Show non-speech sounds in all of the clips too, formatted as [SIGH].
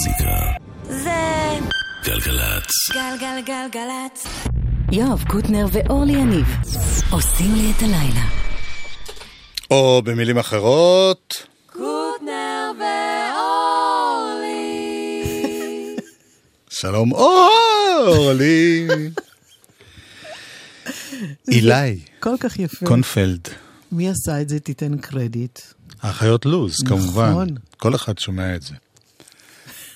המוזיקה. זה גלגלצ. גלגלגלגלצ. יואב קוטנר ואורלי יניב עושים לי את הלילה. או במילים אחרות, קוטנר ואורלי. [LAUGHS] שלום אורלי. [LAUGHS] אילי כל כך יפה. קונפלד, מי עשה את זה? תיתן קרדיט. האחיות לוז, כמובן. נכון. כל אחד שומע את זה.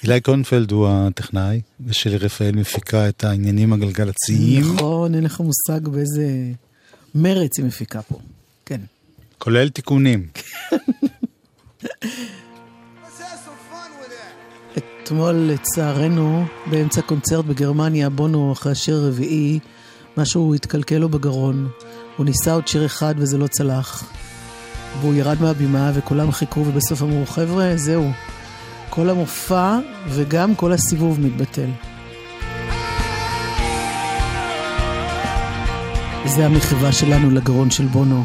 אילי קונפלד הוא הטכנאי, ושלי רפאל מפיקה את העניינים הגלגלציים, נכון, אין לך מושג באיזה מרץ היא מפיקה פה. כן. כולל תיקונים. אתמול, לצערנו, באמצע קונצרט בגרמניה, בונו אחרי השיר הרביעי, משהו התקלקל לו בגרון. הוא ניסה עוד שיר אחד וזה לא צלח. והוא ירד מהבימה וכולם חיכו ובסוף אמרו, חבר'ה, זהו. כל המופע וגם כל הסיבוב מתבטל. זה המחווה שלנו לגרון של בונו.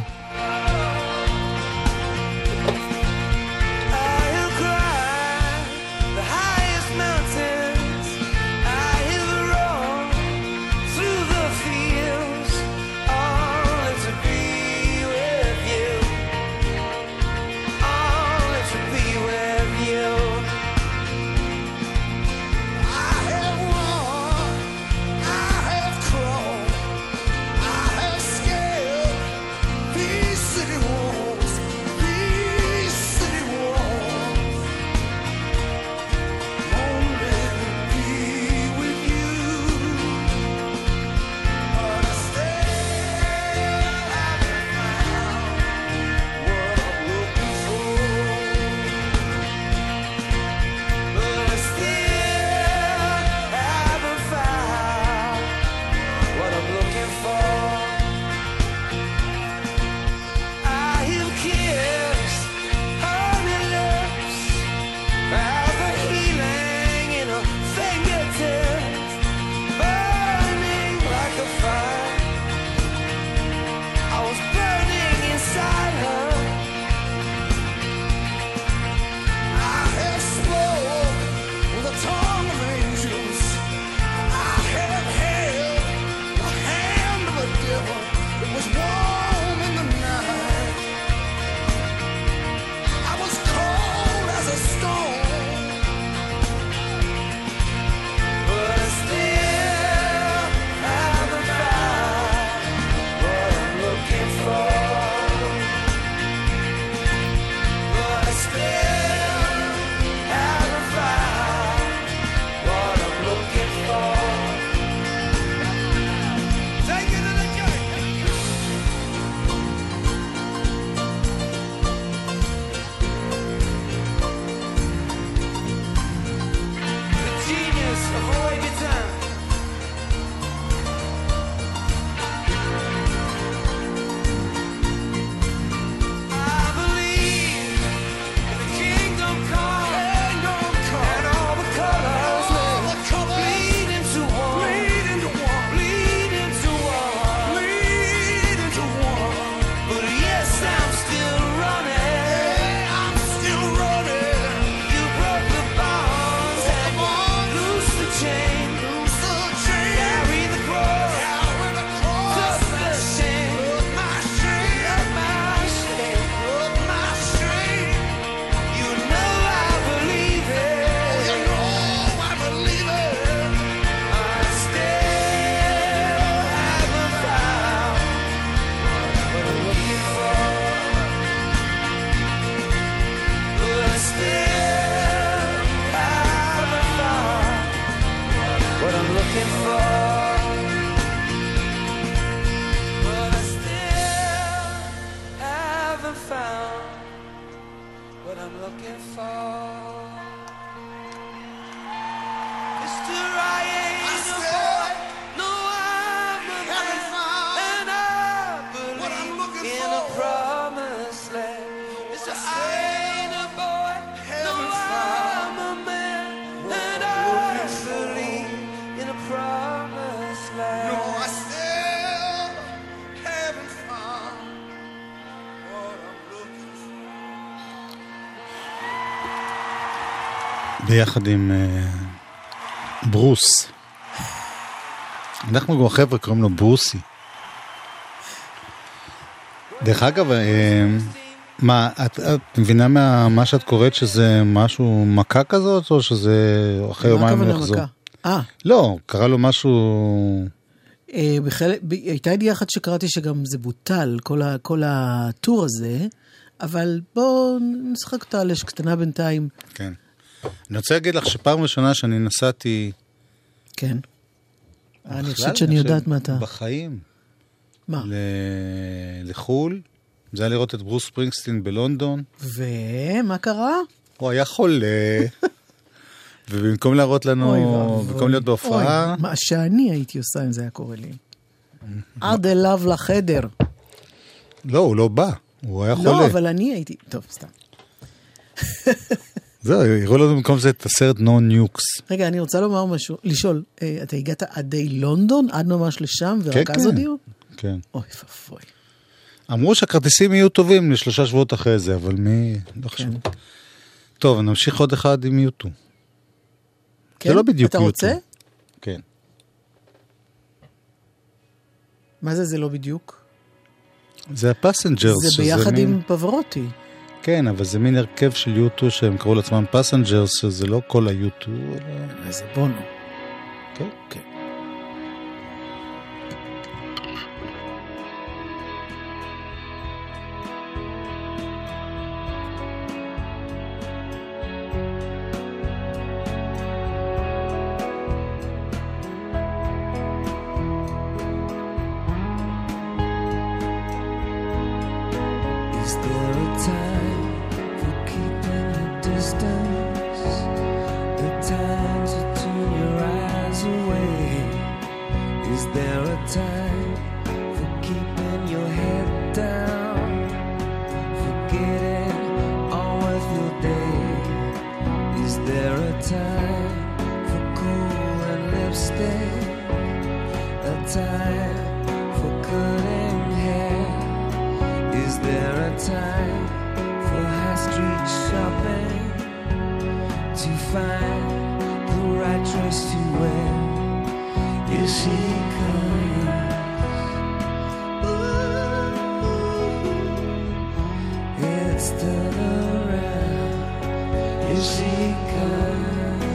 ביחד עם אה, ברוס. אנחנו גם החבר'ה קוראים לו ברוסי. דרך אגב, אה, מה, את, את מבינה מה, מה שאת קוראת שזה משהו, מכה כזאת, או שזה אחרי יומיים הכוונה יחזור? אה, לא, קרה לו משהו... אה, בחלק, ב- הייתה ידיעה אחת שקראתי שגם זה בוטל, כל, ה, כל הטור הזה, אבל בואו נשחק אותה על אש קטנה בינתיים. כן. אני רוצה להגיד לך שפעם ראשונה שאני נסעתי... כן. אני בכלל, חושבת שאני יודעת מה אתה... בחיים. מה? ל- לחו"ל. זה היה לראות את ברוס ספרינגסטין בלונדון. ומה קרה? הוא היה חולה, [LAUGHS] ובמקום להראות לנו, אוי. במקום להיות בהופעה, אוי, מה שאני הייתי עושה אם זה היה קורה לי. עד אליו לחדר. לא, הוא לא בא, הוא היה לא, חולה. אבל אני הייתי... טוב, סתם. [LAUGHS] זהו, הראו לנו במקום זה את הסרט נו ניוקס. רגע, אני רוצה לומר משהו, לשאול, אה, אתה הגעת עד די לונדון, עד ממש לשם, ורק כן, אז כן. הודיעו? כן. אוי ואבוי. אמרו שהכרטיסים יהיו טובים לשלושה שבועות אחרי זה, אבל מי... לא חשוב. טוב, נמשיך עוד אחד עם יוטו. כן? לא בדיוק אתה יוטו. רוצה? כן. מה זה זה לא בדיוק? זה ה Passengers. זה ביחד עם פבארוטי. כן, אבל זה מין הרכב של U2 שהם קראו לעצמם Passengers, שזה לא כל ה U2, אלא... איזה בונו. כן. כן. Is there a time A time to turn your eyes away? Is there a time find the right dress to wear? Is she coming? Ooh, it's turn around. Is she coming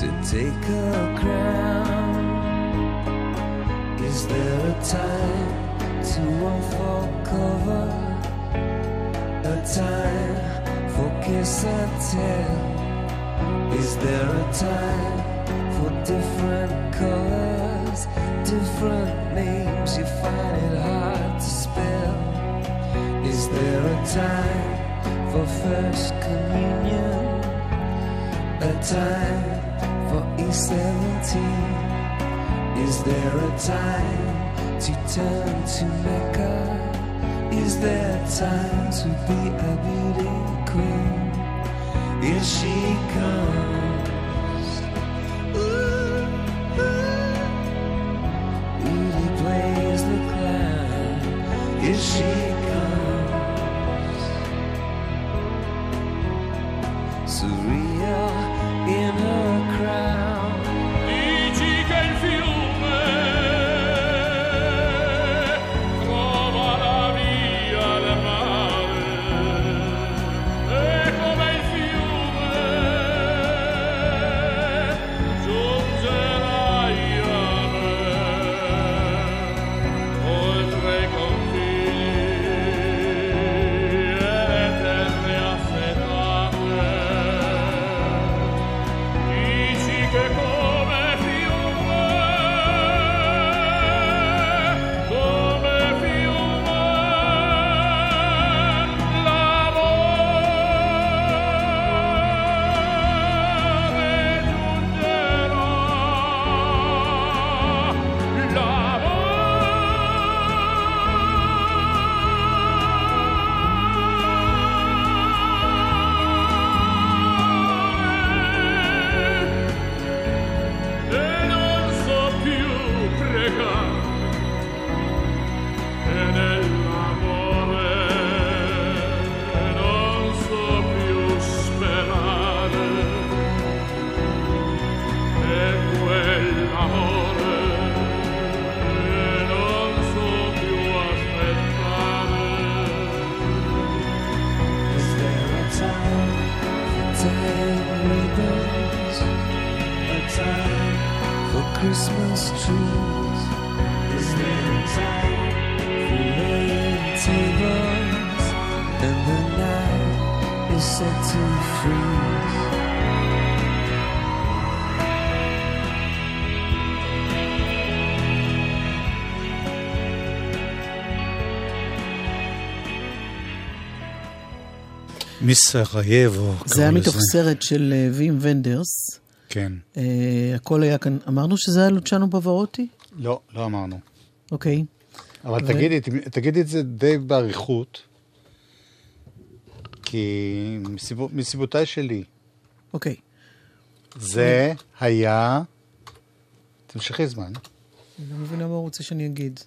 to take a crown? Is there a time to unfold cover? A time kiss and tell? Is there a time for different colors, different names? You find it hard to spell. Is there a time for first communion? A time for E17? Is there a time to turn to Mecca? Is there a time to be a beauty queen? If she comes, ooh, ooh, Rudy plays the clown. If she Christmas trees. Is there a time for laying tables? And the night is set to freeze. מסרייבו. זה היה מתוך. סרט של אה, וים ונדרס. כן. אה, הכל היה כאן, אמרנו שזה היה לוצ'אנו פברוטי? לא, לא אמרנו. אוקיי. אבל ו- תגידי, תגידי את זה די באריכות, כי מסיבו- מסיבותיי שלי, אוקיי. זה היה... תמשכי זמן. אני לא מבינה מה הוא רוצה שאני אגיד.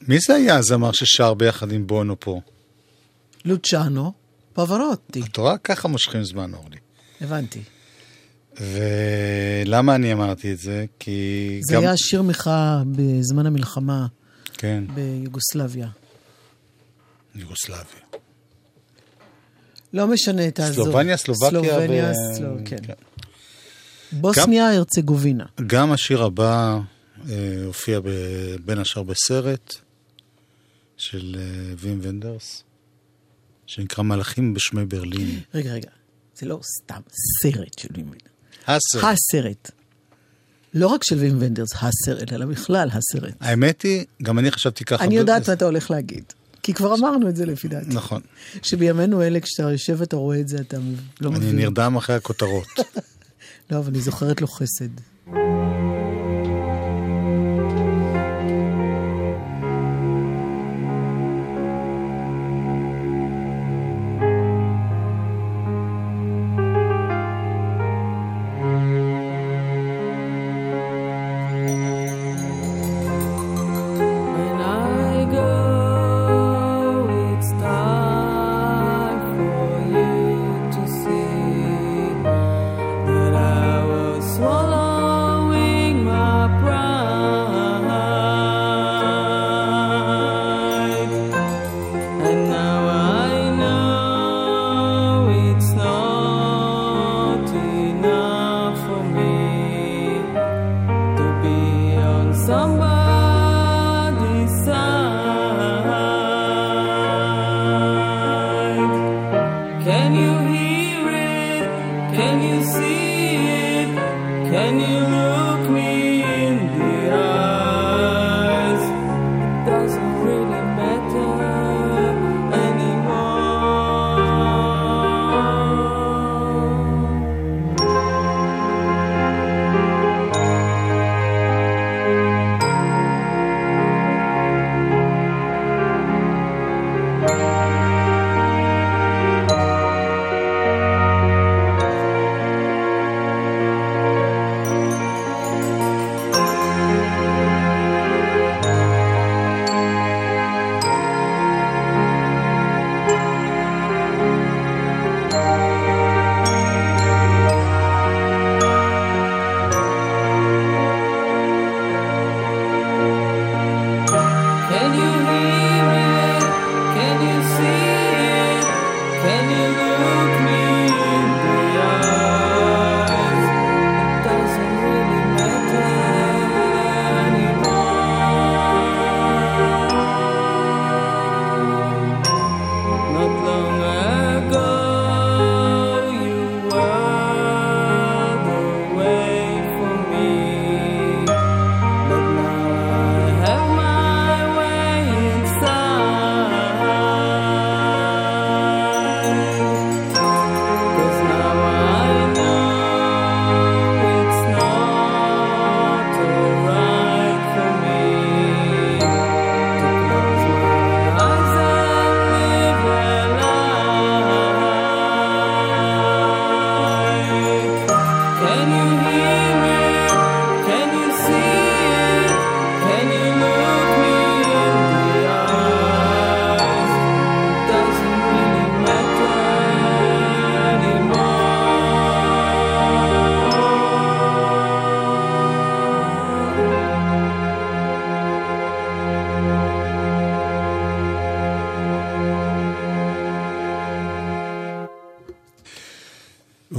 מי זה היה הזמר ששר ביחד עם בונו פה? לוצ'אנו פברוטי. את רואה? ככה מושכים זמן, אורלי. הבנתי. ולמה אני אמרתי את זה? כי זה גם... היה שיר מחאה בזמן המלחמה כן, ביוגוסלביה. יוגוסלביה. לא משנה, תעזוב. סלובניה, סלובקיה סלובניה, ו... סלו... כן. כן. בוסניה, הרצגובינה. גם השיר הבא אה, הופיע ב... בין השאר בסרט של אה, וים ונדרס, שנקרא מלאכים בשמי ברלין. רגע, רגע. זה לא סתם סרט של וים ונדרס. הסרט. הסרט. לא רק של וים ונדרס, הסרט, אלא בכלל הסרט. האמת היא, גם אני חשבתי ככה. אני יודעת מה אתה הולך להגיד. כי כבר אמרנו את זה לפי דעתי. נכון. שבימינו אלה, כשאתה יושב ואתה רואה את זה, אתה לא אני מבין. נרדם אחרי הכותרות. [LAUGHS] לא, אבל אני זוכרת לו חסד.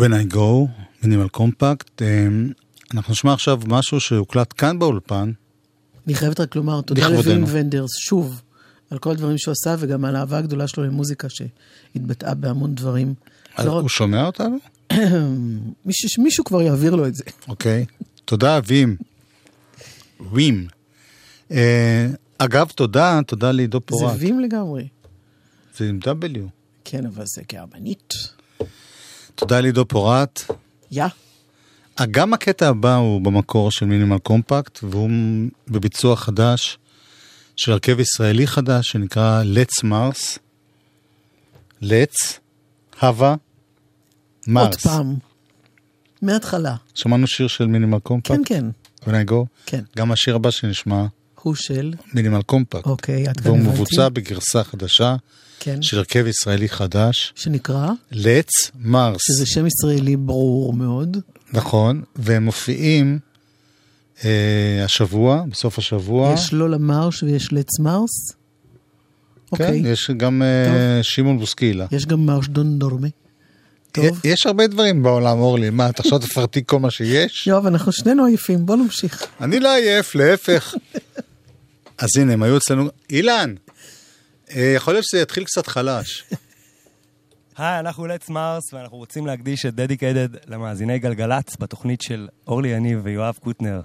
When I go, מינימל קומפקט. אה, אנחנו נשמע עכשיו משהו שהוקלט כאן באולפן. אני חייבת רק לומר תודה. לווים ונדרס, שוב, על כל הדברים שהוא עשה, וגם על האהבה הגדולה שלו למוזיקה שהתבטאה בהמון דברים. אז לא רק- הוא שומע אותנו? [CLEARS THROAT] מישהו, מישהו כבר יעביר לו את זה. אוקיי. תודה, וים. וים. אה, אגב, תודה, תודה לעידו זה פורט. וים לגמרי. זה עם W. כן, אבל זה גרמנית. תודה לעידו פורט. יא. אה, גם הקטע הבא הוא במקור של מינימל קומפקט, והוא בביצוע חדש של הרכב ישראלי חדש שנקרא Let's Mars. Let's, הווה, עוד מרס. פעם. מההתחלה. שמענו שיר של מינימל קומפקט? כן, כן. When I go? כן. גם השיר הבא שנשמע, הוא של, מינימל קומפקט. אוקיי, עד כאן והוא הבנתי. מבוצע בגרסה חדשה כן. של הרכב ישראלי חדש, שנקרא, Let's Mars. שזה שם ישראלי ברור מאוד. נכון, והם מופיעים אה, השבוע, בסוף השבוע. יש לא למרש ויש מרס. אוקיי. כן, יש גם אה, שמעון בוסקילה. יש גם מרש דון דורמה. טוב. יש הרבה דברים בעולם, אורלי. מה, אתה עכשיו [LAUGHS] תפרטי כל מה שיש? יואב, אנחנו שנינו עייפים, בוא נמשיך. אני לא עייף, להפך. [LAUGHS] אז הנה, הם היו אצלנו... אילן, יכול להיות שזה יתחיל קצת חלש. [LAUGHS] היי, אנחנו לץ מרס, ואנחנו רוצים להקדיש את דדיקיידד למאזיני גלגלצ בתוכנית של אורלי יניב ויואב קוטנר.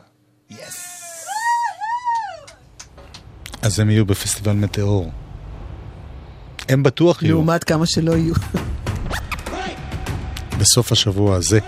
אז הם יהיו בפסטיבל מטאור. הם בטוח יהיו לעומת כמה שלא יהיו. בסוף השבוע הזה.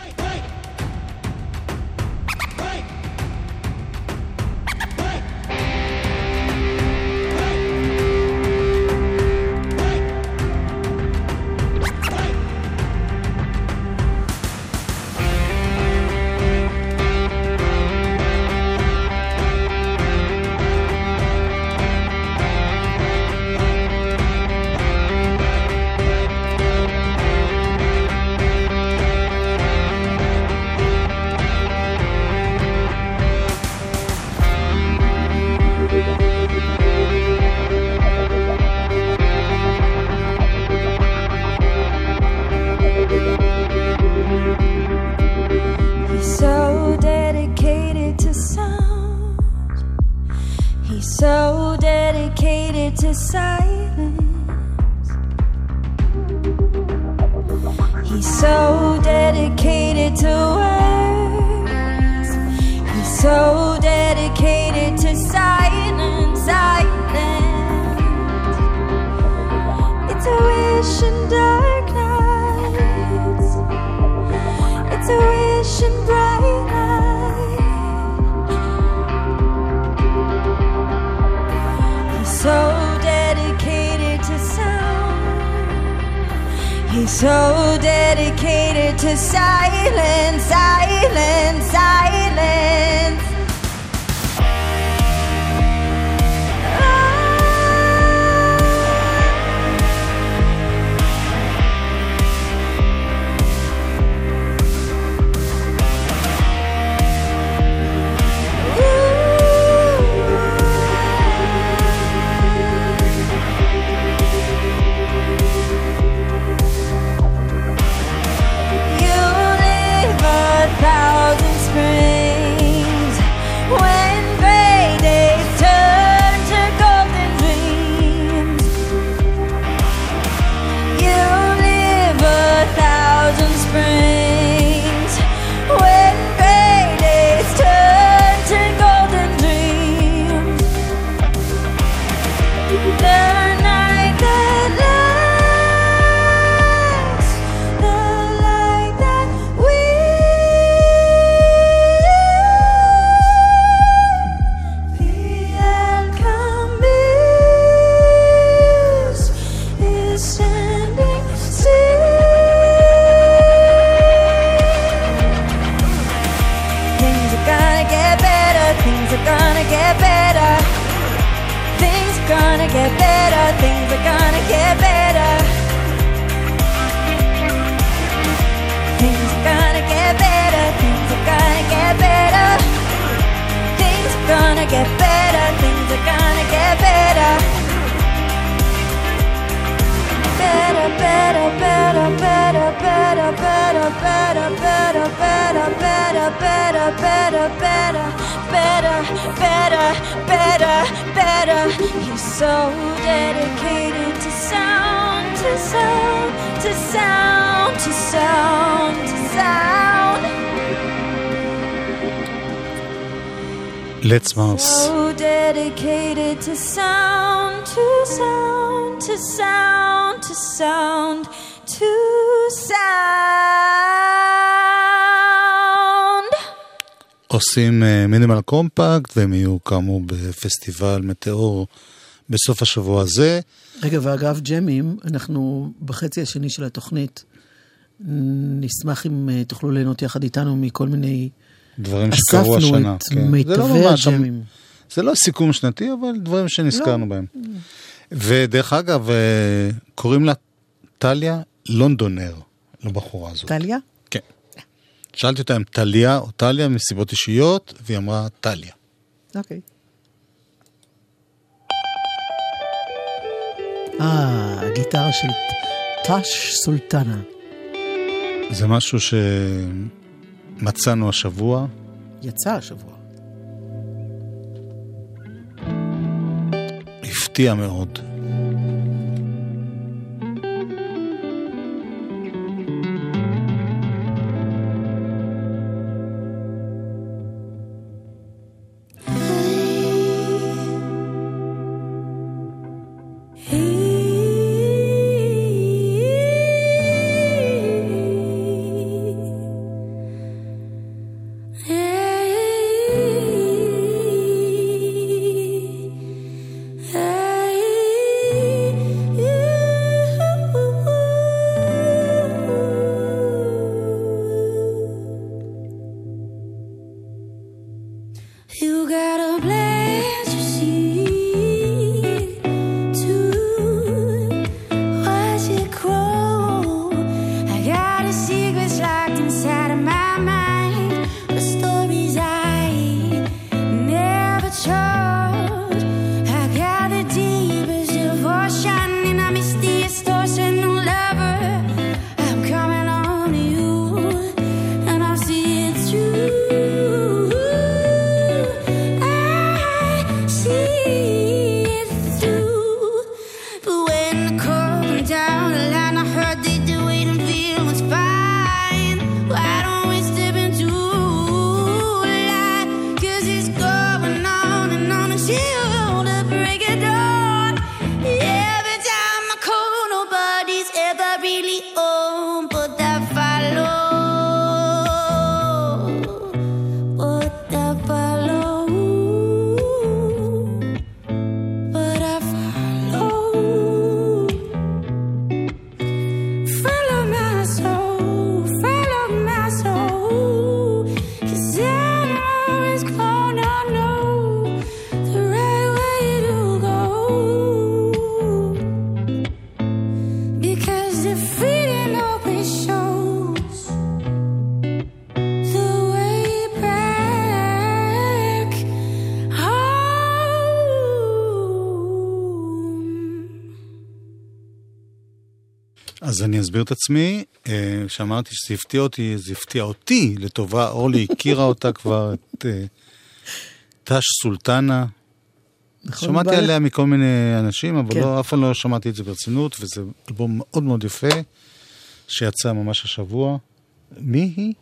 To sound, to sound, to sound. עושים מינימל קומפקט, והם יהיו כאמור בפסטיבל מטאור בסוף השבוע הזה. רגע, ואגב, ג'מים, אנחנו בחצי השני של התוכנית, נשמח אם אה, תוכלו ליהנות יחד איתנו מכל מיני... דברים שקרו אספנו השנה. את כן. מיטבי לא ממש, הג'מים. זה לא סיכום שנתי, אבל דברים שנזכרנו בהם. ודרך אגב, אה, קוראים לה טליה לונדונר, לבחורה הזאת. טליה? כן. שאלתי אותה אם טליה או טליה מסיבות אישיות, והיא אמרה טליה. אוקיי. אה, הגיטרה של טאש סולטנה. זה משהו שמצאנו השבוע. יצא השבוע. הפתיע מאוד. אסביר את עצמי. אה, כשאמרתי שזה הפתיע אותי, זה הפתיע אותי לטובה. אורלי הכירה אותה כבר, את אה, טאש סולטנה. נכון, שמעתי בעל- עליה מכל מיני אנשים, אבל כן. לא, אף פעם לא שמעתי את זה ברצינות, וזה אלבום מאוד מאוד יפה, שיצא ממש השבוע. מי היא?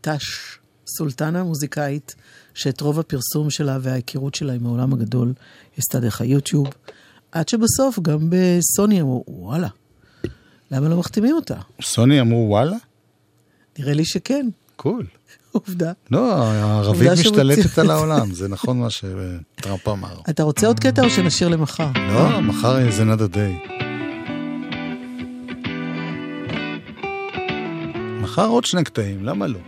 טאש סולטנה, מוזיקאית, שאת רוב הפרסום שלה וההיכרות שלה עם העולם הגדול עשתה דרך היוטיוב, עד שבסוף גם בסוני אמרו, וואלה, למה לא מחתימים אותה? סוני אמרו וואלה? נראה לי שכן, קול. עובדה. לא, הערבית משתלטת על. העולם, זה נכון מה שטראמפ אמר. אתה רוצה עוד קטע או שנשאיר למחר? לא, מחר זה another day. מחר עוד שני קטעים, למה לא?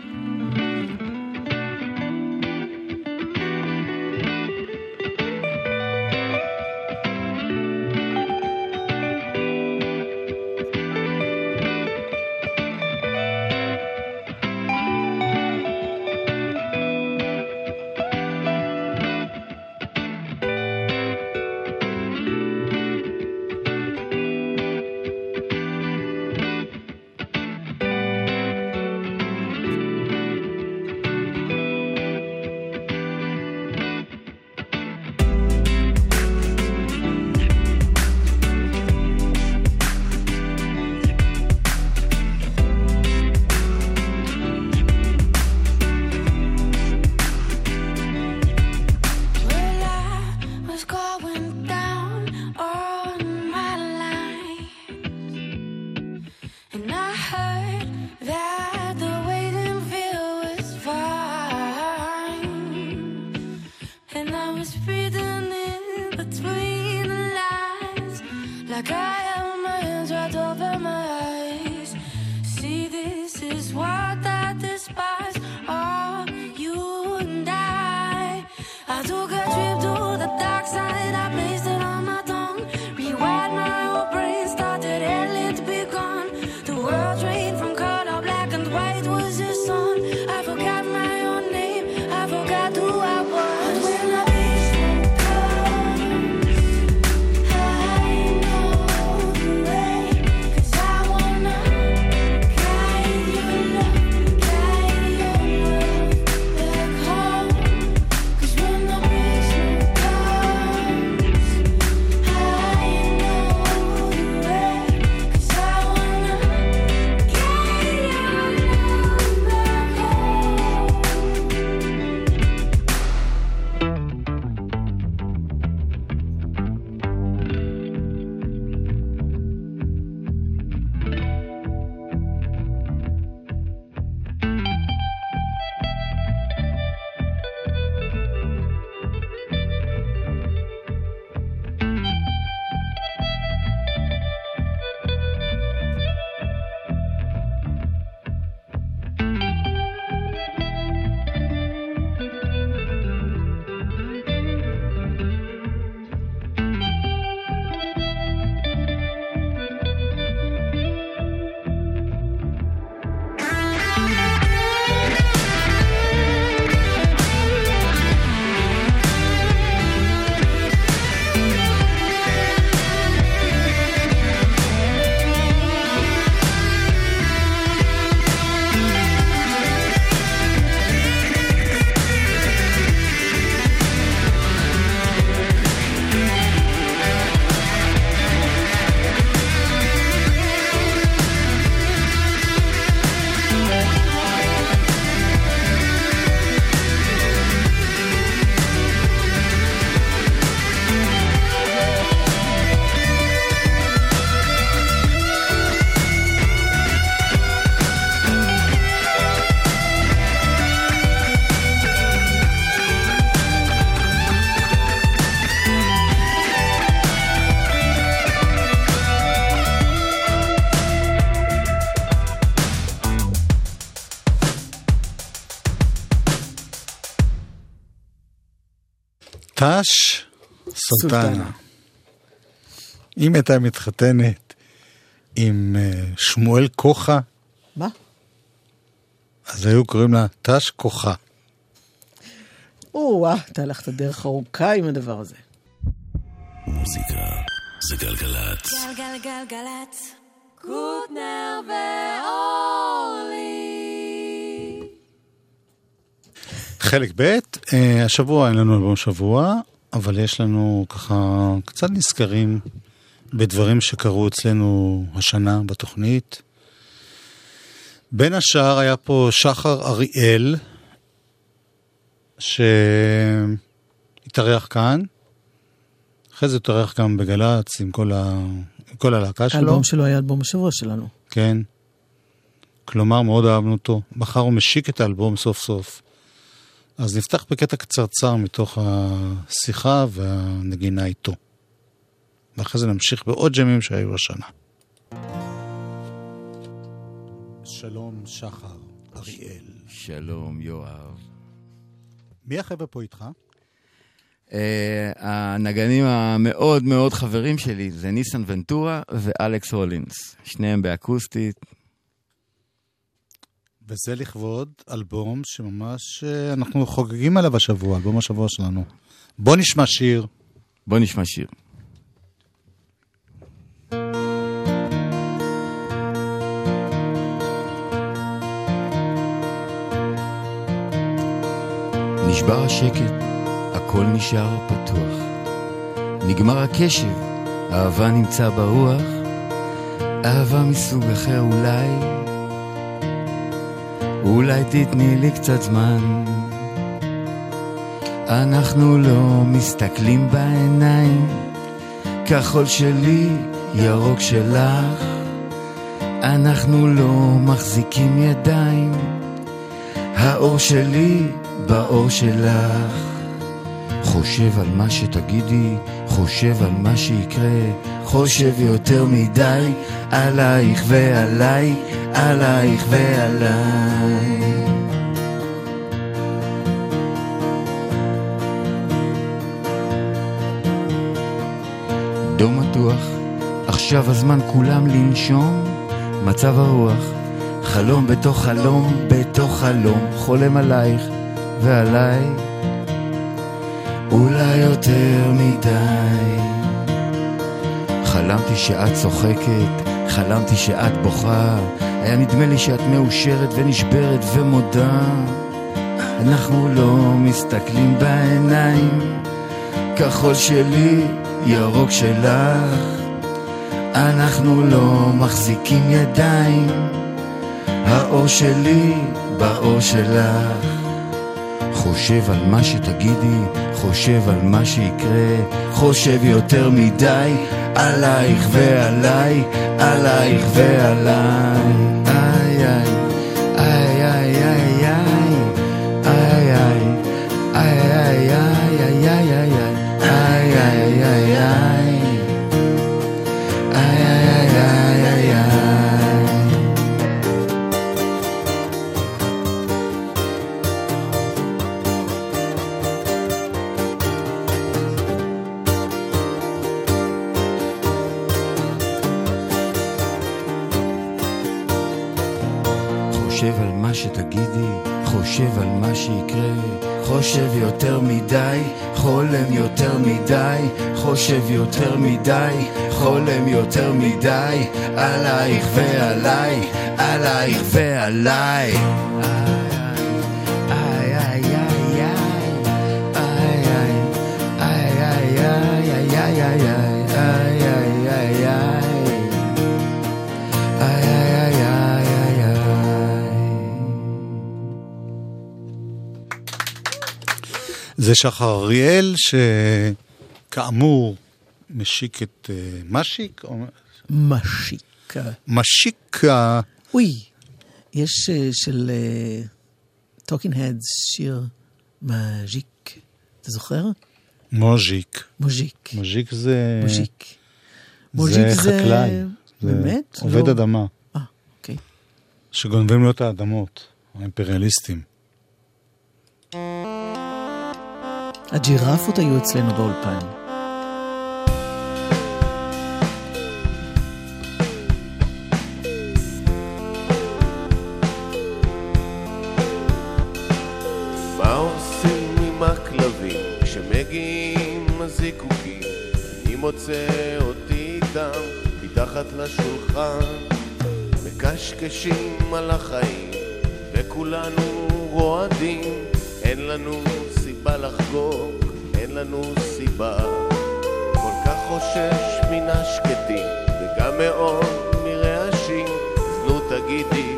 I was reading in between the lines, like I have my hands right over my eyes. See, this is what I despise. All you and I. I took a trip to the dark side. I placed. טש סולטנה. סולטנה. אם הייתה מתחתנת עם אה, שמואל כוחה, מה? אז היו קוראים לה טש כוחה. או-אה, אתה הלכת דרך ארוכה עם הדבר הזה. מוזיקה זה גלגלצ. גלגלגלגלצ. קוטנר ואורלי. חלק ב', אה, השבוע אין לנו אלבום שבוע, אבל יש לנו ככה קצת נזכרים בדברים שקרו אצלנו השנה בתוכנית. בין השאר היה פה שחר אריאל, שהתארח כאן. אחרי זה התארח גם בגל"צ עם כל, ה... עם כל הלהקה שלו. האלבום שלו היה אלבום השבוע שלנו. כן. כלומר, מאוד אהבנו אותו. מחר הוא משיק את האלבום סוף סוף. אז נפתח בקטע קצרצר מתוך השיחה והנגינה איתו. ואחרי זה נמשיך בעוד ג'מים שהיו השנה. שלום, שחר, אריאל. שלום, יואב. מי החבר'ה פה איתך? אה, הנגנים המאוד מאוד חברים שלי זה ניסן ונטורה ואלכס הולינס. שניהם באקוסטית. וזה לכבוד אלבום שממש אה, אנחנו חוגגים עליו השבוע, אלבום השבוע שלנו. בוא נשמע שיר. בוא נשמע שיר. נשבר השקט, הכל נשאר פתוח. נגמר הקשב, אהבה נמצא ברוח. אהבה מסוג אחר אולי, אולי תתני לי קצת זמן. אנחנו לא מסתכלים בעיניים, כחול שלי, ירוק שלך. אנחנו לא מחזיקים ידיים, האור שלי באור שלך. חושב על מה שתגידי, חושב על מה שיקרה, חושב יותר מדי, עלייך ועליי, עלייך ועליי. דום מתוח, עכשיו הזמן כולם לנשום, מצב הרוח, חלום בתוך חלום בתוך חלום, חולם עלייך ועליי, אולי יותר מדי. חלמתי שאת צוחקת, חלמתי שאת בוכה, היה נדמה לי שאת מאושרת ונשברת ומודה. אנחנו לא מסתכלים בעיניים, כחול שלי, ירוק שלך. אנחנו לא מחזיקים ידיים, האור שלי באור שלך. חושב על מה שתגידי, חושב על מה שיקרה, חושב יותר מדי, עלייך ועליי, עלייך ועליי. חושב יותר מדי, חולם יותר מדי, עלייך ועליי, עלייך ועליי. זה שחר אריאל, ש... שכאמור משיק את... אה, משיק? או- משיק. משיק. אוי, יש אה, של טוקינג הדס שיר מז'יק. אתה זוכר? מוז'יק. מוז'יק. מוז'יק זה... מוז'יק. מוז'יק זה זה- חקלאי. זה באמת? עובד לא. אדמה. אה, אוקיי. שגונבים לו את האדמות, האימפריאליסטים. הג'ירפות היו אצלנו באולפן. מוצא אותי איתם מתחת לשולחן. מקשקשים על החיים וכולנו רועדים. אין לנו סיבה לחגוג, אין לנו סיבה. כל כך חושש מן השקטים וגם מאוד מרעשים. אז נו תגידי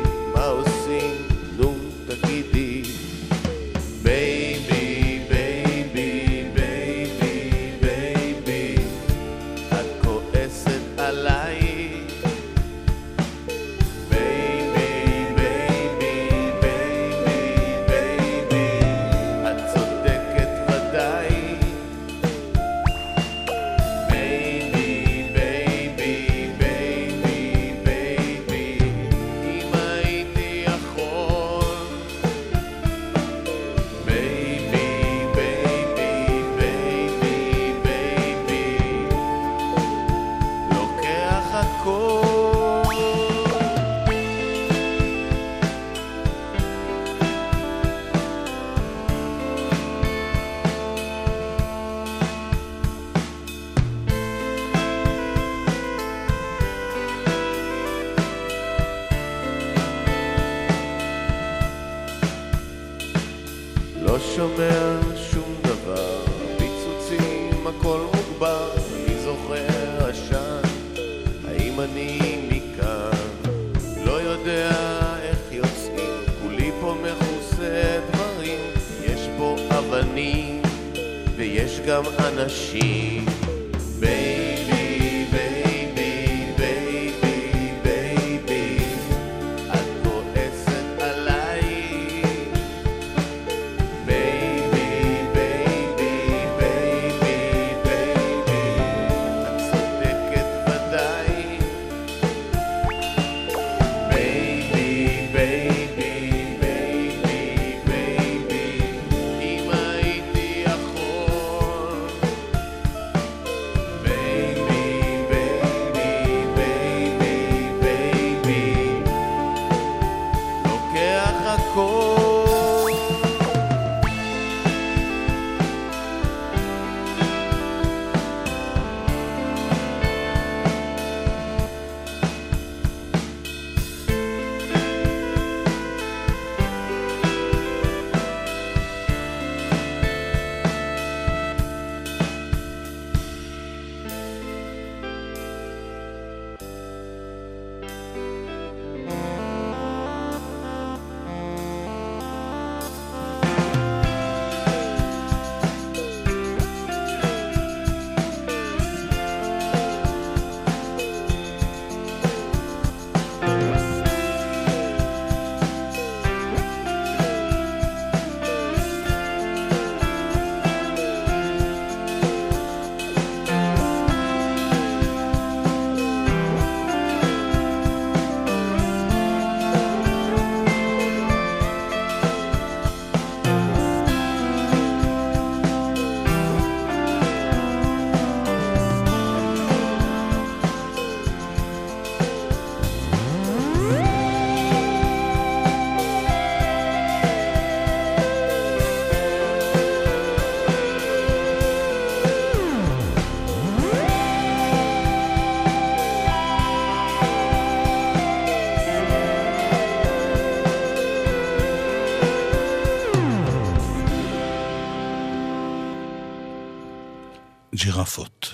ג'ירפות.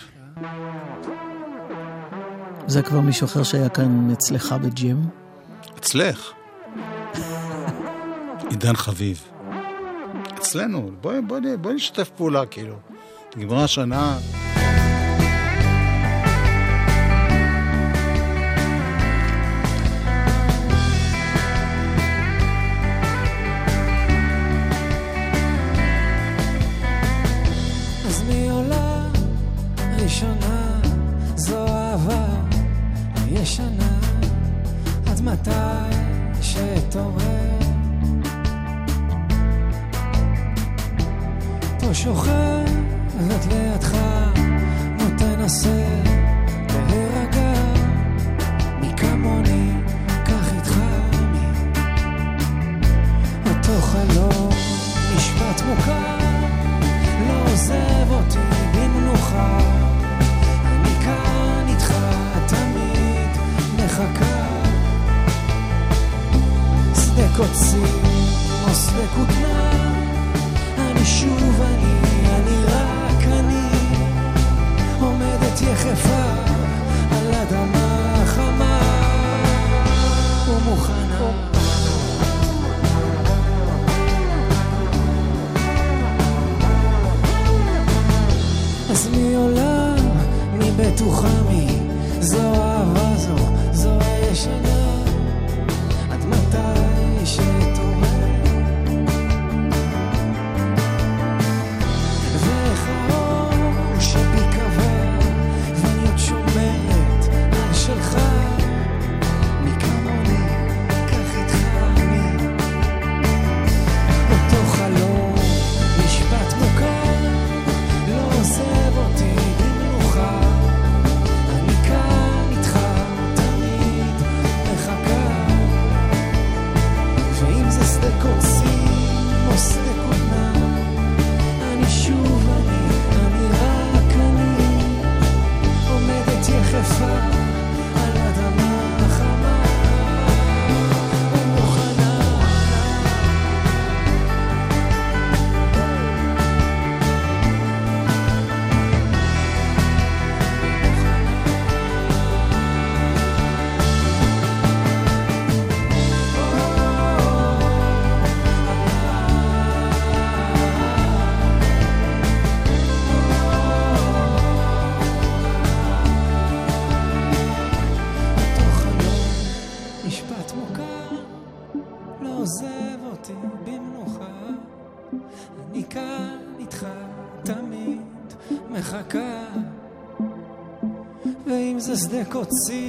זה כבר מישהו אחר שהיה כאן אצלך בג'ים? אצלך. עידן חביב. אצלנו, בואי בוא, בוא בוא נשתף פעולה, כאילו. נגמרה השנה, kocim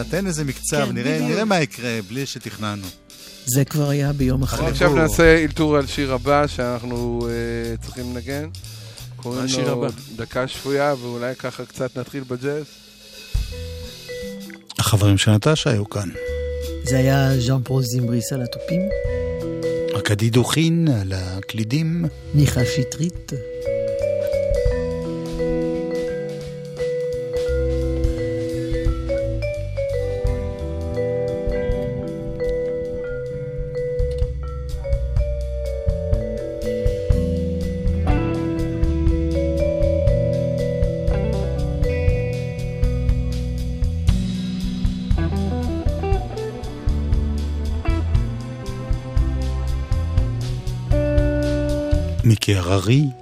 מקצה, תן איזה מקצב, כן, נראה, נראה מה יקרה, בלי שתכננו. זה כבר היה ביום אחר. עכשיו נעשה אלתור על שיר הבא שאנחנו uh, צריכים לנגן. קוראים לו הבא. דקה שפויה, ואולי ככה קצת נתחיל בג'אז. החברים של נטשה היו כאן. זה היה ז'אן פרול זימבריס על התופים. אקדידוכין על הקלידים. מיכה שטרית. Ferrari,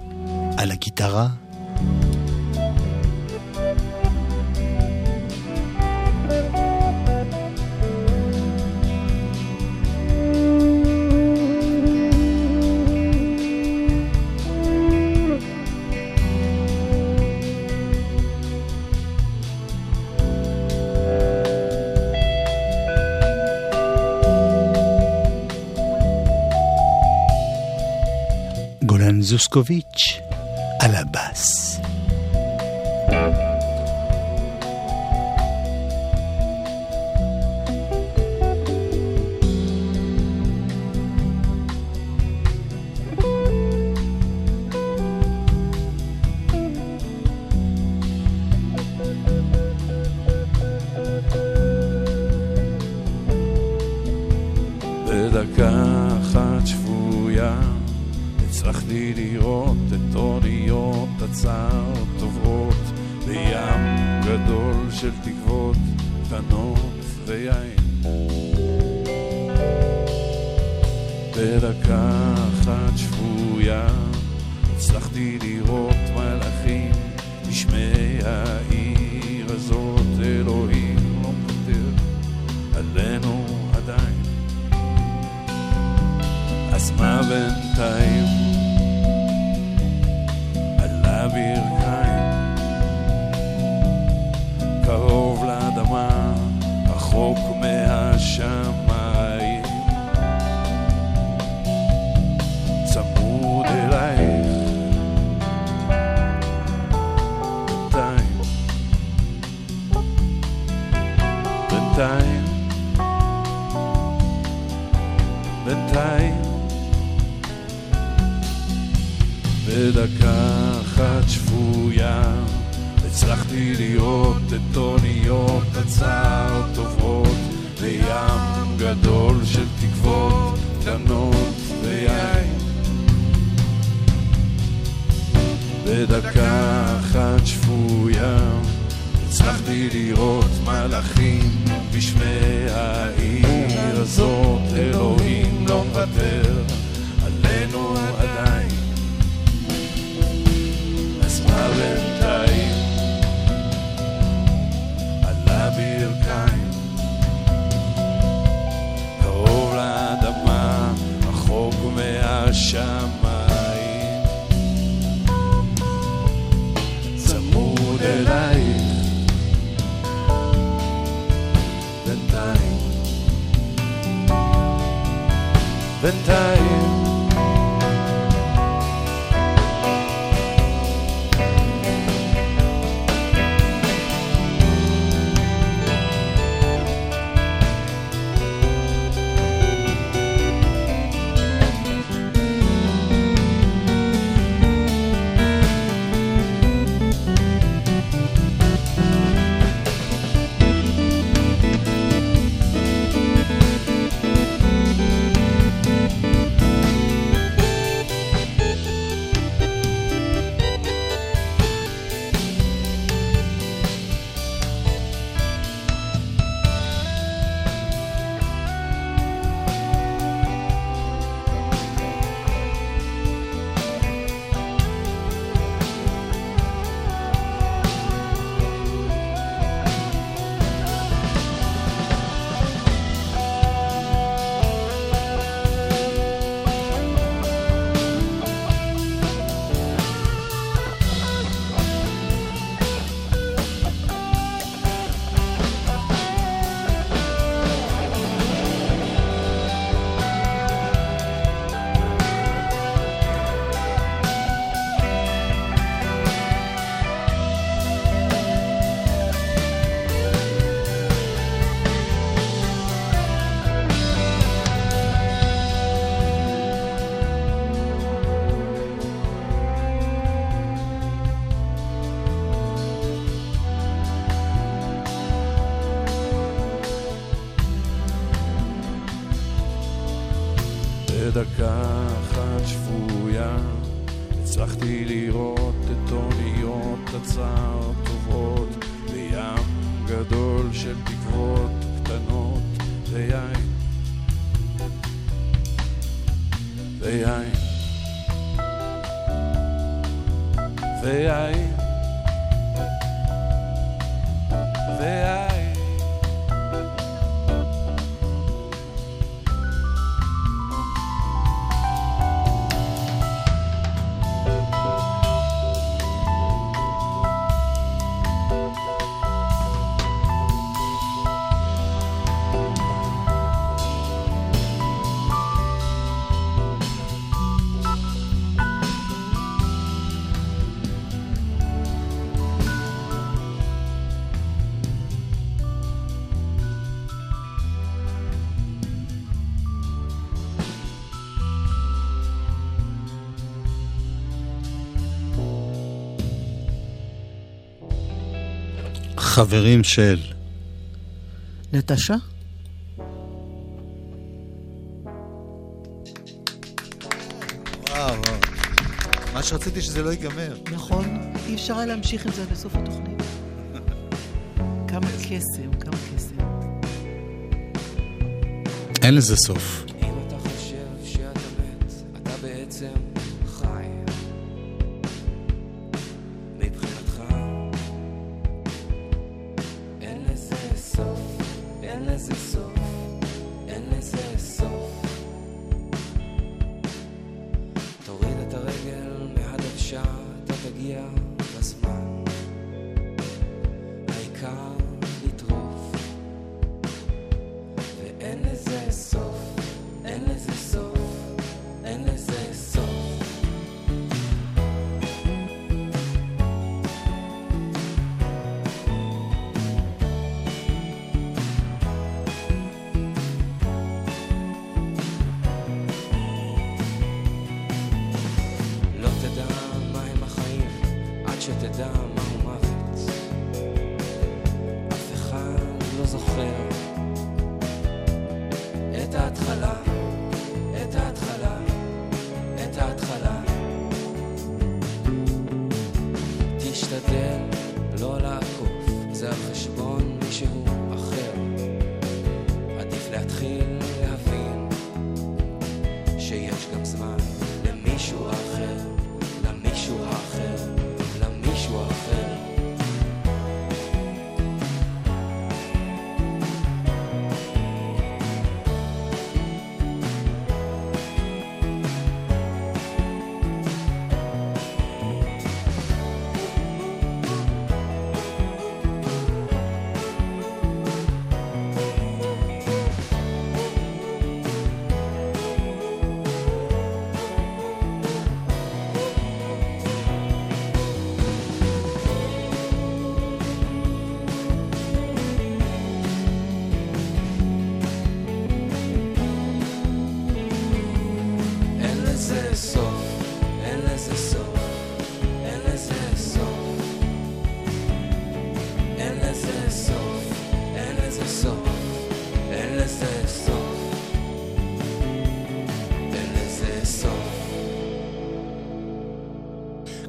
à la guitare. זוסקוביץ' על הבאס. אסטטוניות, הצער טובות לים גדול של תקוות קטנות ויין. בדקה אחת שפויה הצלחתי לראות מלאכים חברים של... נטשה? וואו. מה שרציתי שזה לא ייגמר. נכון, אי אפשר היה להמשיך עם זה עד לסוף התוכנית. [LAUGHS] כמה קסם, כמה קסם. אין לזה סוף.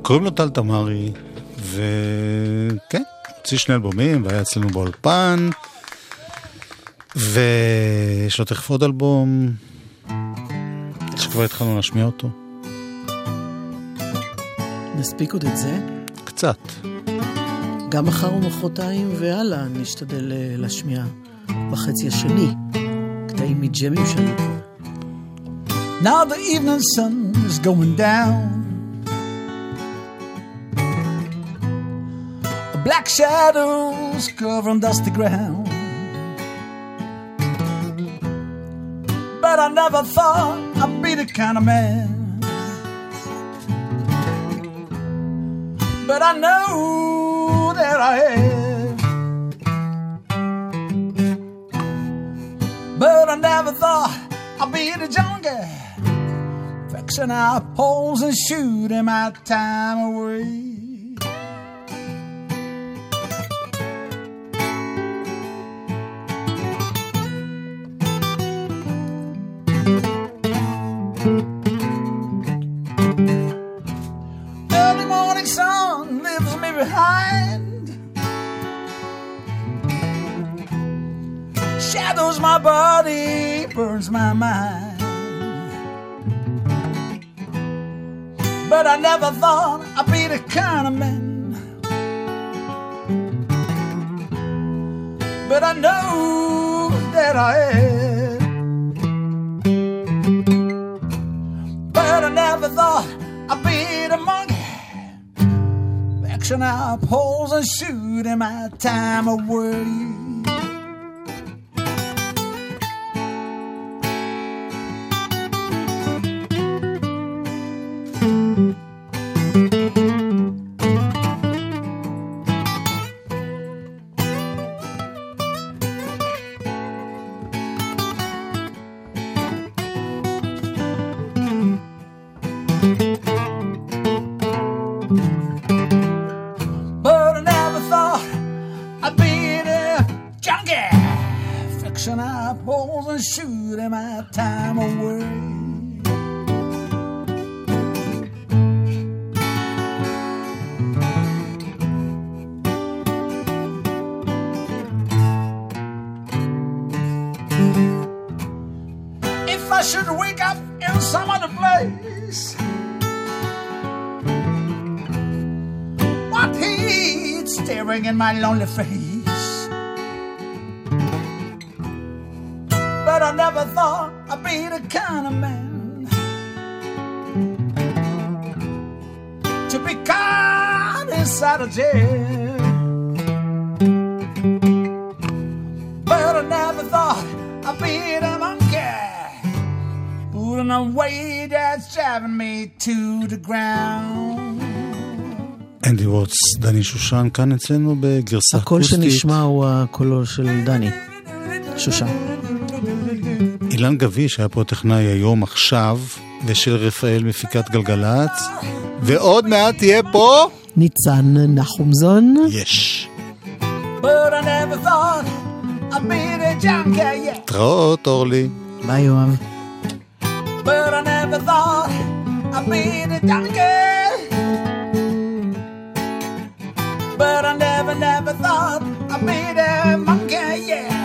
קוראים לו טל תמרי, וכן, הוציא שני אלבומים, והיה אצלנו באולפן, ויש לו תכף עוד אלבום, שכבר התחלנו להשמיע אותו. נספיק עוד את זה? קצת. גם מחר ומחרתיים והלאה נשתדל אה, להשמיע בחצי השני קטעים מג'מים שלי. Now the evening sun is going down. Black shadows covering dusty ground. But I never thought I'd be the kind of man. But I know that I am. But I never thought I'd be in the jungle. Fixing our poles and shooting my time away. My body, burns my mind. But I never thought I'd be the kind of man. But I know that I am. But I never thought I'd be the monkey. Action out poles and shooting my time away. Shooting my time away. If I should wake up in some other place, what heat staring in my lonely face. שושן, כאן אצלנו בגרסה הקול אקוסטית. שנשמע הוא הקולו של דני. שושן. אילן גביש היה פה טכנאי היום, עכשיו, ושל רפאל מפיקת גלגלצ, ועוד מעט תהיה פה... ניצן נחומזון. יש. התראות, אורלי. ביי, יואב. But I never thought I'd be the junkie. But I never, never thought I'd be the monkey, yeah.